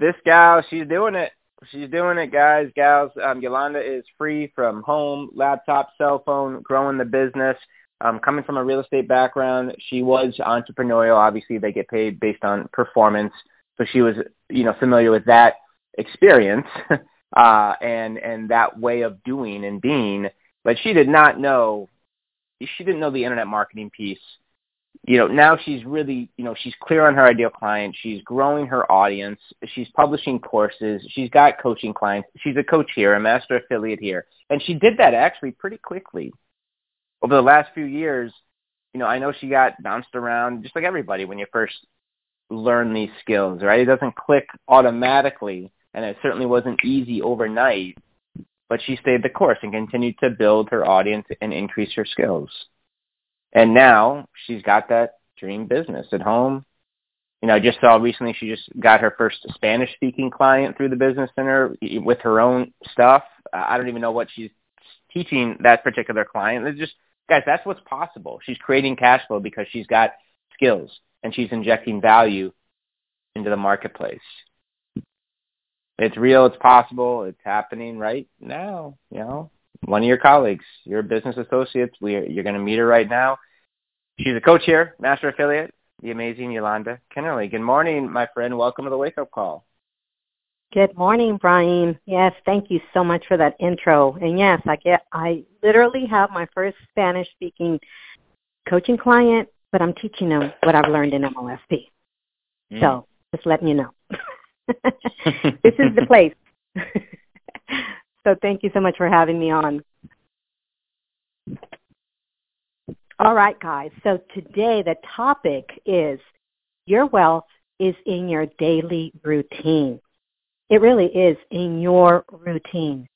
this gal, she's doing it. She's doing it, guys, gals. Um, Yolanda is free from home, laptop, cell phone, growing the business. Um, coming from a real estate background, she was entrepreneurial. Obviously, they get paid based on performance, so she was, you know, familiar with that experience uh, and and that way of doing and being. But she did not know. She didn't know the internet marketing piece you know, now she's really, you know, she's clear on her ideal client. She's growing her audience. She's publishing courses. She's got coaching clients. She's a coach here, a master affiliate here. And she did that actually pretty quickly. Over the last few years, you know, I know she got bounced around just like everybody when you first learn these skills, right? It doesn't click automatically, and it certainly wasn't easy overnight, but she stayed the course and continued to build her audience and increase her skills. And now she's got that dream business at home. You know, I just saw recently she just got her first Spanish speaking client through the business center with her own stuff. I don't even know what she's teaching that particular client. It's just guys, that's what's possible. She's creating cash flow because she's got skills and she's injecting value into the marketplace. It's real, it's possible, it's happening right now, you know one of your colleagues, your business associates. We are, you're going to meet her right now. She's a coach here, master affiliate, the amazing Yolanda Kennerly. Good morning, my friend. Welcome to the Wake Up Call. Good morning, Brian. Yes, thank you so much for that intro. And yes, I get I literally have my first Spanish speaking coaching client, but I'm teaching them what I've learned in MLSP. Mm. So just letting you know. this is the place. So thank you so much for having me on. All right, guys. So today the topic is your wealth is in your daily routine. It really is in your routine.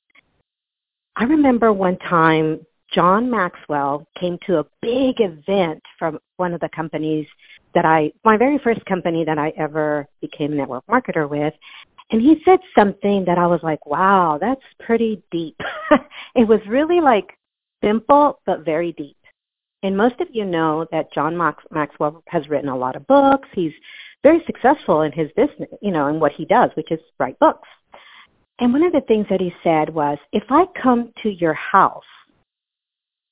I remember one time John Maxwell came to a big event from one of the companies that I, my very first company that I ever became a network marketer with. And he said something that I was like, wow, that's pretty deep. it was really like simple, but very deep. And most of you know that John Max- Maxwell has written a lot of books. He's very successful in his business, you know, in what he does, which is write books. And one of the things that he said was, if I come to your house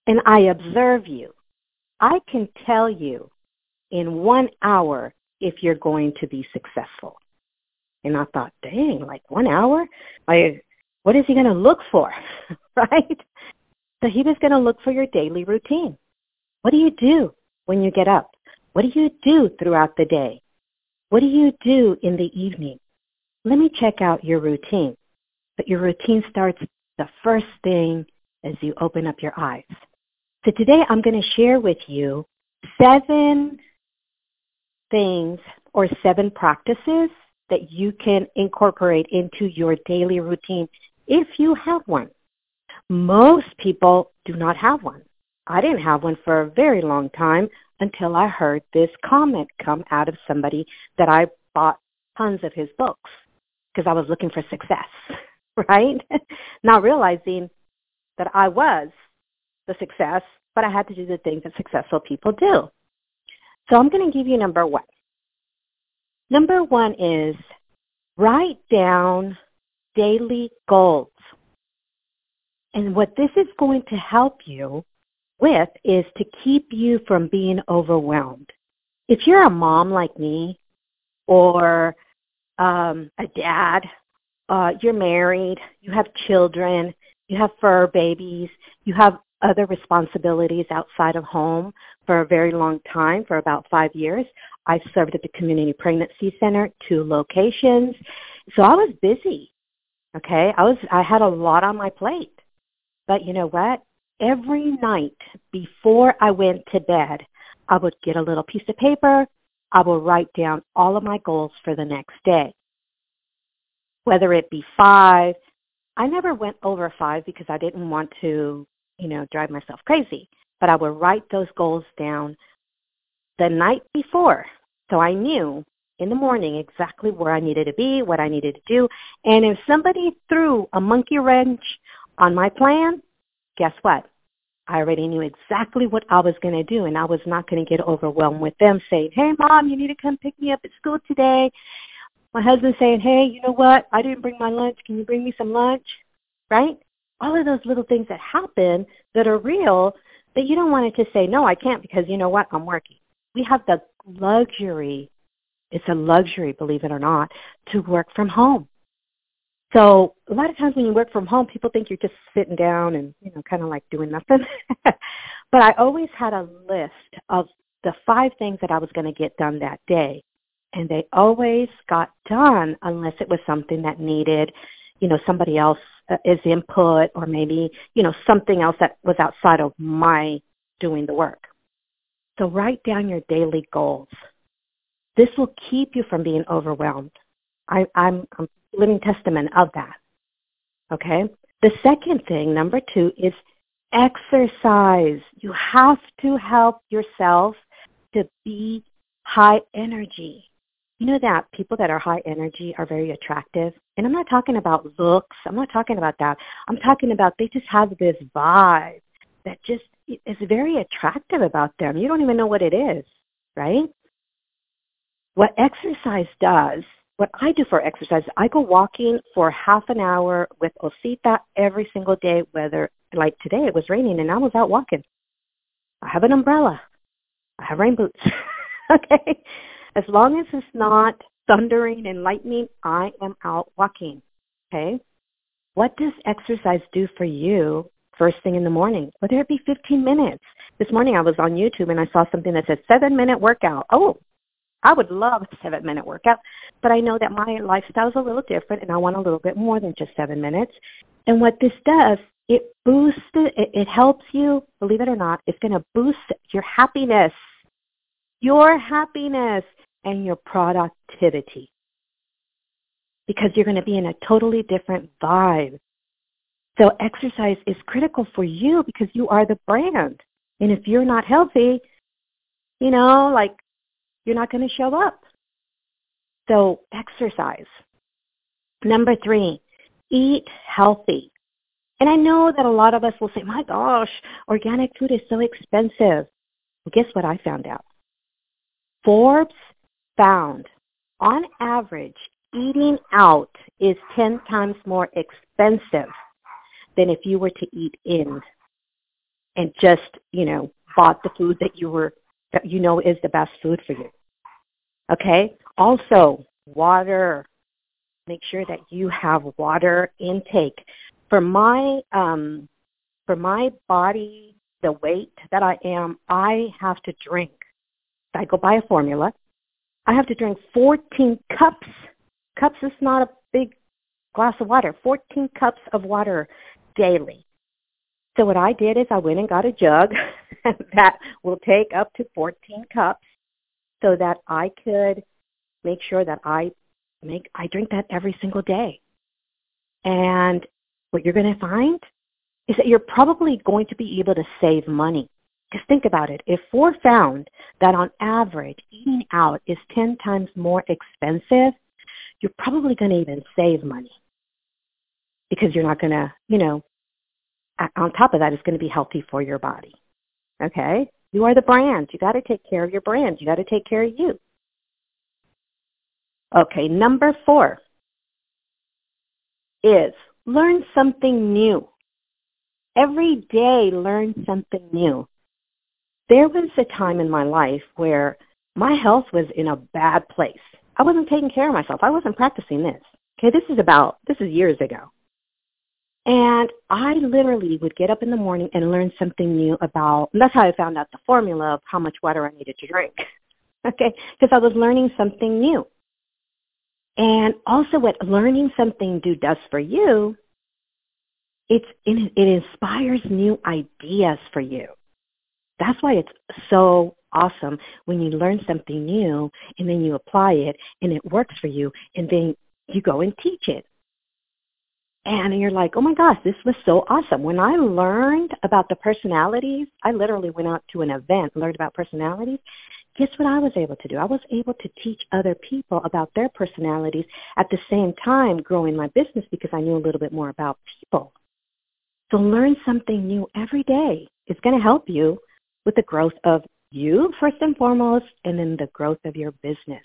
and I observe you, I can tell you in one hour if you're going to be successful. And I thought, dang, like one hour? Like, what is he going to look for? right? So he was going to look for your daily routine. What do you do when you get up? What do you do throughout the day? What do you do in the evening? Let me check out your routine. But your routine starts the first thing as you open up your eyes. So today I'm going to share with you seven things or seven practices that you can incorporate into your daily routine if you have one. Most people do not have one. I didn't have one for a very long time until I heard this comment come out of somebody that I bought tons of his books because I was looking for success, right? Not realizing that I was the success, but I had to do the things that successful people do. So I'm going to give you number one. Number one is write down daily goals. And what this is going to help you with is to keep you from being overwhelmed. If you're a mom like me or um, a dad, uh, you're married, you have children, you have fur babies, you have other responsibilities outside of home for a very long time, for about five years. I served at the Community Pregnancy Center, two locations. So I was busy. Okay? I was I had a lot on my plate. But you know what? Every night before I went to bed, I would get a little piece of paper. I would write down all of my goals for the next day. whether it be five. I never went over five because I didn't want to, you know, drive myself crazy. But I would write those goals down the night before. So I knew in the morning exactly where I needed to be, what I needed to do. And if somebody threw a monkey wrench on my plan, guess what? I already knew exactly what I was going to do, and I was not going to get overwhelmed with them saying, hey, mom, you need to come pick me up at school today. My husband saying, hey, you know what? I didn't bring my lunch. Can you bring me some lunch? Right? All of those little things that happen that are real that you don't want to say, no, I can't because you know what? I'm working. We have the luxury, it's a luxury, believe it or not, to work from home. So a lot of times when you work from home, people think you're just sitting down and, you know, kind of like doing nothing. but I always had a list of the five things that I was going to get done that day. And they always got done unless it was something that needed, you know, somebody else uh, is input or maybe, you know, something else that was outside of my doing the work. So write down your daily goals. This will keep you from being overwhelmed. I, I'm, I'm living testament of that. Okay? The second thing, number two, is exercise. You have to help yourself to be high energy. You know that people that are high energy are very attractive? And I'm not talking about looks. I'm not talking about that. I'm talking about they just have this vibe that just is very attractive about them. You don't even know what it is, right? What exercise does what I do for exercise, I go walking for half an hour with Osita every single day, whether, like today it was raining and I was out walking. I have an umbrella. I have rain boots. okay? As long as it's not thundering and lightning, I am out walking. Okay? What does exercise do for you first thing in the morning? Whether it be 15 minutes. This morning I was on YouTube and I saw something that said seven minute workout. Oh, I would love a seven minute workout, but I know that my lifestyle is a little different and I want a little bit more than just seven minutes. And what this does, it boosts, it, it helps you, believe it or not, it's going to boost your happiness, your happiness and your productivity because you're going to be in a totally different vibe. So exercise is critical for you because you are the brand. And if you're not healthy, you know, like you're not going to show up. So exercise. Number three, eat healthy. And I know that a lot of us will say, my gosh, organic food is so expensive. Well, guess what I found out? Forbes found on average eating out is 10 times more expensive than if you were to eat in and just, you know, bought the food that you were that you know is the best food for you. Okay? Also, water. Make sure that you have water intake. For my um for my body, the weight that I am, I have to drink. I go buy a formula. I have to drink 14 cups. Cups is not a big glass of water. 14 cups of water daily. So what I did is I went and got a jug that will take up to 14 cups so that I could make sure that I make I drink that every single day. And what you're going to find is that you're probably going to be able to save money. Because think about it. If Forbes found that on average eating out is 10 times more expensive, you're probably going to even save money. Because you're not going to, you know, on top of that, it's going to be healthy for your body. Okay? You are the brand. You got to take care of your brand. You got to take care of you. Okay, number four is learn something new. Every day, learn something new. There was a time in my life where my health was in a bad place. I wasn't taking care of myself. I wasn't practicing this. Okay, this is about, this is years ago. And I literally would get up in the morning and learn something new about, that's how I found out the formula of how much water I needed to drink. okay, because I was learning something new. And also what learning something new does for you, it's, it, it inspires new ideas for you. That's why it's so awesome when you learn something new and then you apply it and it works for you and then you go and teach it And you're like, oh my gosh, this was so awesome. When I learned about the personalities, I literally went out to an event, learned about personalities. Guess what I was able to do? I was able to teach other people about their personalities at the same time growing my business because I knew a little bit more about people. So learn something new every day. It's going to help you with the growth of you first and foremost and then the growth of your business.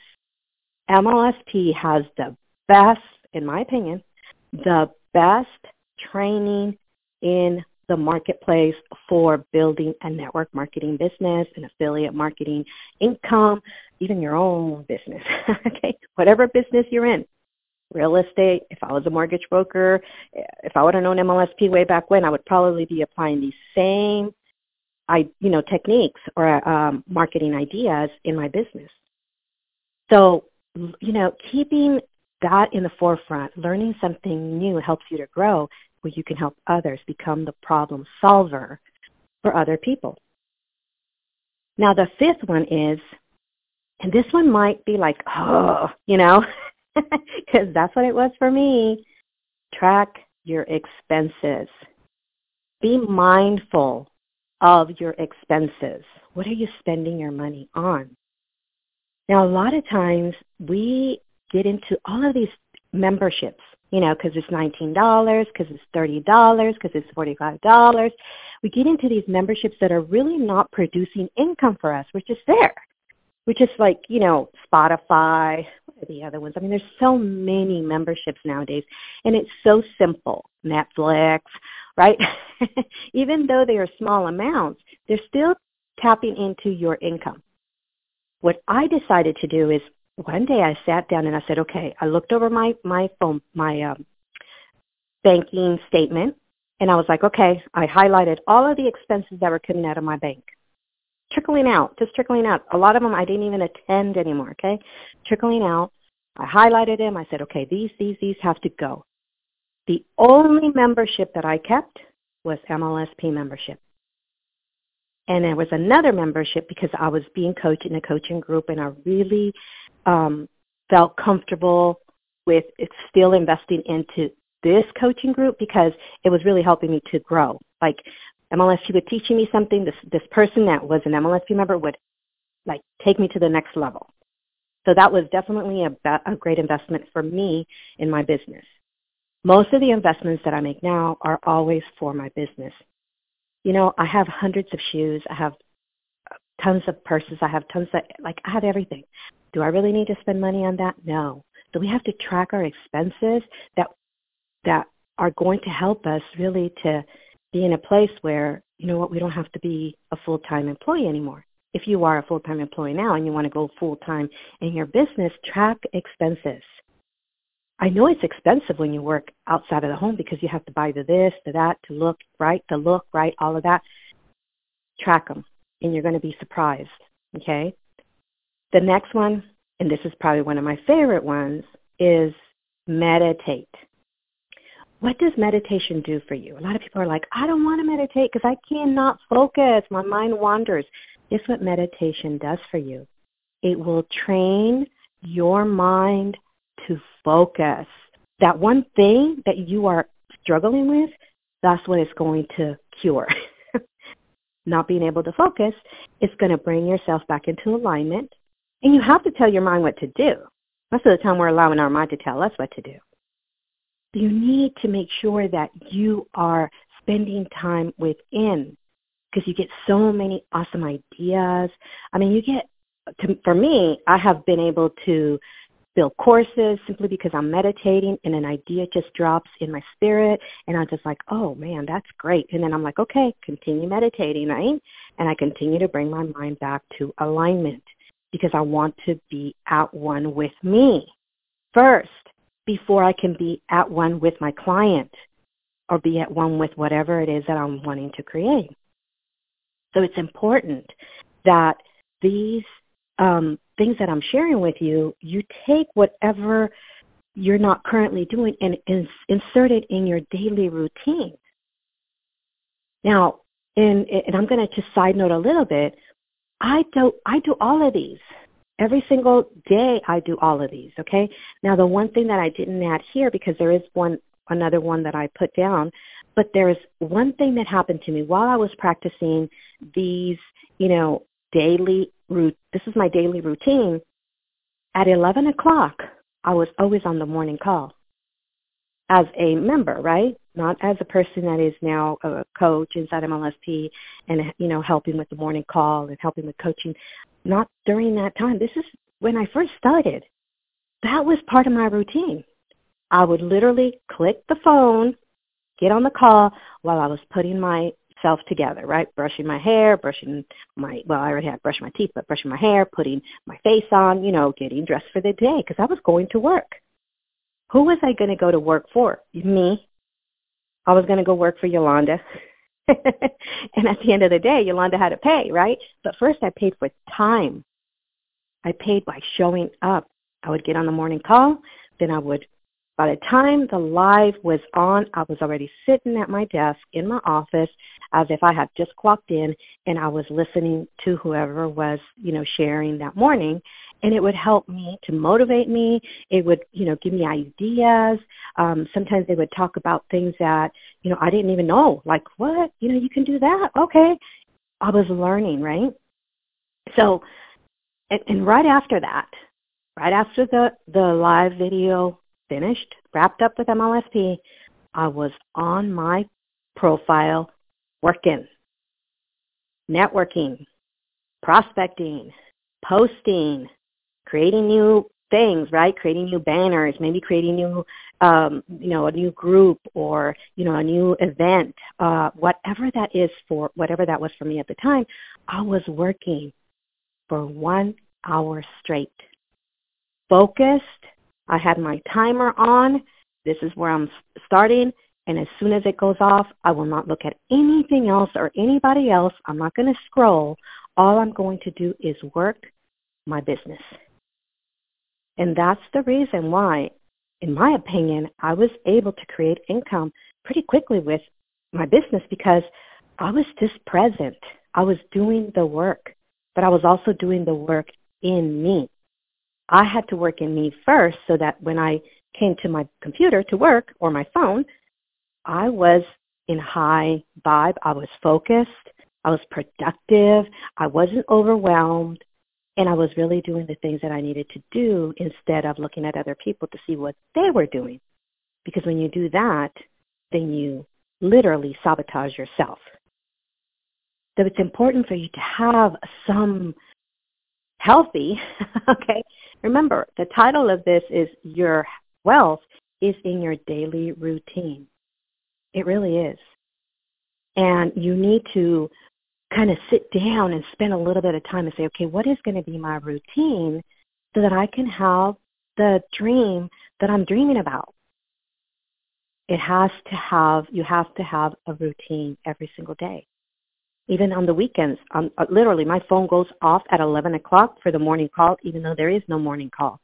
MLSP has the best, in my opinion, the best training in the marketplace for building a network marketing business, an affiliate marketing income, even your own business. okay, whatever business you're in. Real estate, if I was a mortgage broker, if I would have known MLSP way back when, I would probably be applying these same I, you know, techniques or um, marketing ideas in my business. So, you know, keeping that in the forefront, learning something new helps you to grow where you can help others become the problem solver for other people. Now the fifth one is, and this one might be like, oh, you know, because that's what it was for me. Track your expenses. Be mindful of your expenses. What are you spending your money on? Now, a lot of times we get into all of these memberships, you know, because it's $19, because it's $30, because it's $45. We get into these memberships that are really not producing income for us. We're just there. We're just like, you know, Spotify, what are the other ones? I mean, there's so many memberships nowadays, and it's so simple. Netflix, right? Even though they are small amounts, they're still tapping into your income. What I decided to do is one day I sat down and I said, okay, I looked over my my phone my um, banking statement, and I was like, okay, I highlighted all of the expenses that were coming out of my bank, trickling out, just trickling out. A lot of them I didn't even attend anymore. Okay, trickling out. I highlighted them. I said, okay, these these these have to go. The only membership that I kept was MLSP membership. And there was another membership because I was being coached in a coaching group and I really um, felt comfortable with still investing into this coaching group because it was really helping me to grow. Like MLSP was teaching me something. This this person that was an MLSP member would like take me to the next level. So that was definitely a, a great investment for me in my business. Most of the investments that I make now are always for my business. You know, I have hundreds of shoes. I have tons of purses. I have tons of, like, I have everything. Do I really need to spend money on that? No. So we have to track our expenses that, that are going to help us really to be in a place where, you know what, we don't have to be a full-time employee anymore. If you are a full-time employee now and you want to go full-time in your business, track expenses. I know it's expensive when you work outside of the home because you have to buy the this, the that, to look right, to look right, all of that. Track them, and you're going to be surprised. Okay. The next one, and this is probably one of my favorite ones, is meditate. What does meditation do for you? A lot of people are like, I don't want to meditate because I cannot focus. My mind wanders. Guess what meditation does for you? It will train your mind to focus. That one thing that you are struggling with, that's what it's going to cure. Not being able to focus it's going to bring yourself back into alignment. And you have to tell your mind what to do. Most of the time we're allowing our mind to tell us what to do. You need to make sure that you are spending time within because you get so many awesome ideas. I mean, you get, to, for me, I have been able to build courses simply because I'm meditating and an idea just drops in my spirit and I'm just like, oh man, that's great. And then I'm like, okay, continue meditating, right? And I continue to bring my mind back to alignment because I want to be at one with me first before I can be at one with my client or be at one with whatever it is that I'm wanting to create. So it's important that these um, things that I'm sharing with you, you take whatever you're not currently doing and insert it in your daily routine. Now, and, and I'm going to just side note a little bit. I do I do all of these every single day. I do all of these. Okay. Now, the one thing that I didn't add here because there is one another one that I put down. But there's one thing that happened to me while I was practicing these, you know, daily. This is my daily routine. At 11 o'clock, I was always on the morning call as a member, right? Not as a person that is now a coach inside MLSP and you know helping with the morning call and helping with coaching. Not during that time. This is when I first started. That was part of my routine. I would literally click the phone, get on the call while I was putting myself together, right? Brushing my hair, brushing my, well, I already had brushed my teeth, but brushing my hair, putting my face on, you know, getting dressed for the day because I was going to work. Who was I going to go to work for? Me. I was going to go work for Yolanda. and at the end of the day, Yolanda had to pay, right? But first I paid for time. I paid by showing up. I would get on the morning call, then I would by the time the live was on, I was already sitting at my desk in my office as if I had just clocked in and I was listening to whoever was, you know, sharing that morning. And it would help me to motivate me. It would, you know, give me ideas. Um, sometimes they would talk about things that, you know, I didn't even know. Like, what? You know, you can do that? Okay. I was learning, right? So, and, and right after that, right after the, the live video finished, wrapped up with MLSP, I was on my profile working, networking, prospecting, posting, creating new things, right? Creating new banners, maybe creating new, um, you know, a new group or, you know, a new event, uh, whatever that is for, whatever that was for me at the time, I was working for one hour straight, focused, I had my timer on. This is where I'm starting. And as soon as it goes off, I will not look at anything else or anybody else. I'm not going to scroll. All I'm going to do is work my business. And that's the reason why, in my opinion, I was able to create income pretty quickly with my business because I was just present. I was doing the work, but I was also doing the work in me. I had to work in me first so that when I came to my computer to work or my phone, I was in high vibe. I was focused. I was productive. I wasn't overwhelmed. And I was really doing the things that I needed to do instead of looking at other people to see what they were doing. Because when you do that, then you literally sabotage yourself. So it's important for you to have some healthy, okay, Remember, the title of this is Your Wealth is in Your Daily Routine. It really is. And you need to kind of sit down and spend a little bit of time and say, okay, what is going to be my routine so that I can have the dream that I'm dreaming about? It has to have, you have to have a routine every single day even on the weekends. Um, uh, literally, my phone goes off at 11 o'clock for the morning call, even though there is no morning call.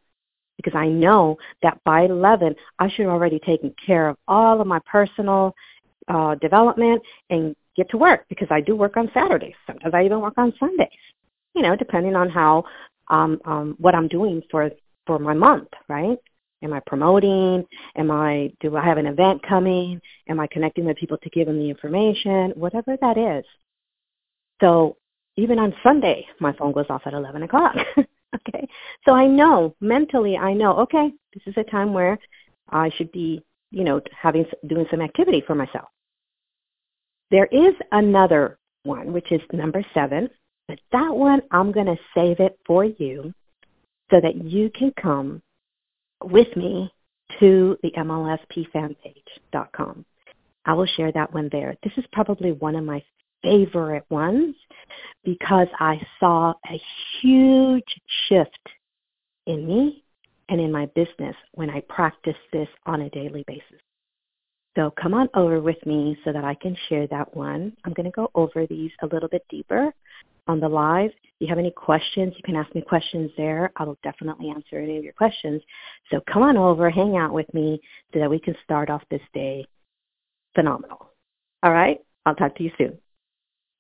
Because I know that by 11, I should have already taken care of all of my personal uh, development and get to work because I do work on Saturdays. Sometimes I even work on Sundays, you know, depending on how, um, um, what I'm doing for, for my month, right? Am I promoting? Am I, do I have an event coming? Am I connecting with people to give them the information? Whatever that is. So even on Sunday, my phone goes off at 11 o'clock. okay. So I know, mentally, I know, okay, this is a time where I should be, you know, having, doing some activity for myself. There is another one, which is number seven, but that one, I'm going to save it for you so that you can come with me to the MLSPfanpage.com. I will share that one there. This is probably one of my favorite ones because I saw a huge shift in me and in my business when I practiced this on a daily basis. So come on over with me so that I can share that one. I'm going to go over these a little bit deeper on the live. If you have any questions, you can ask me questions there. I will definitely answer any of your questions. So come on over, hang out with me so that we can start off this day phenomenal. All right? I'll talk to you soon.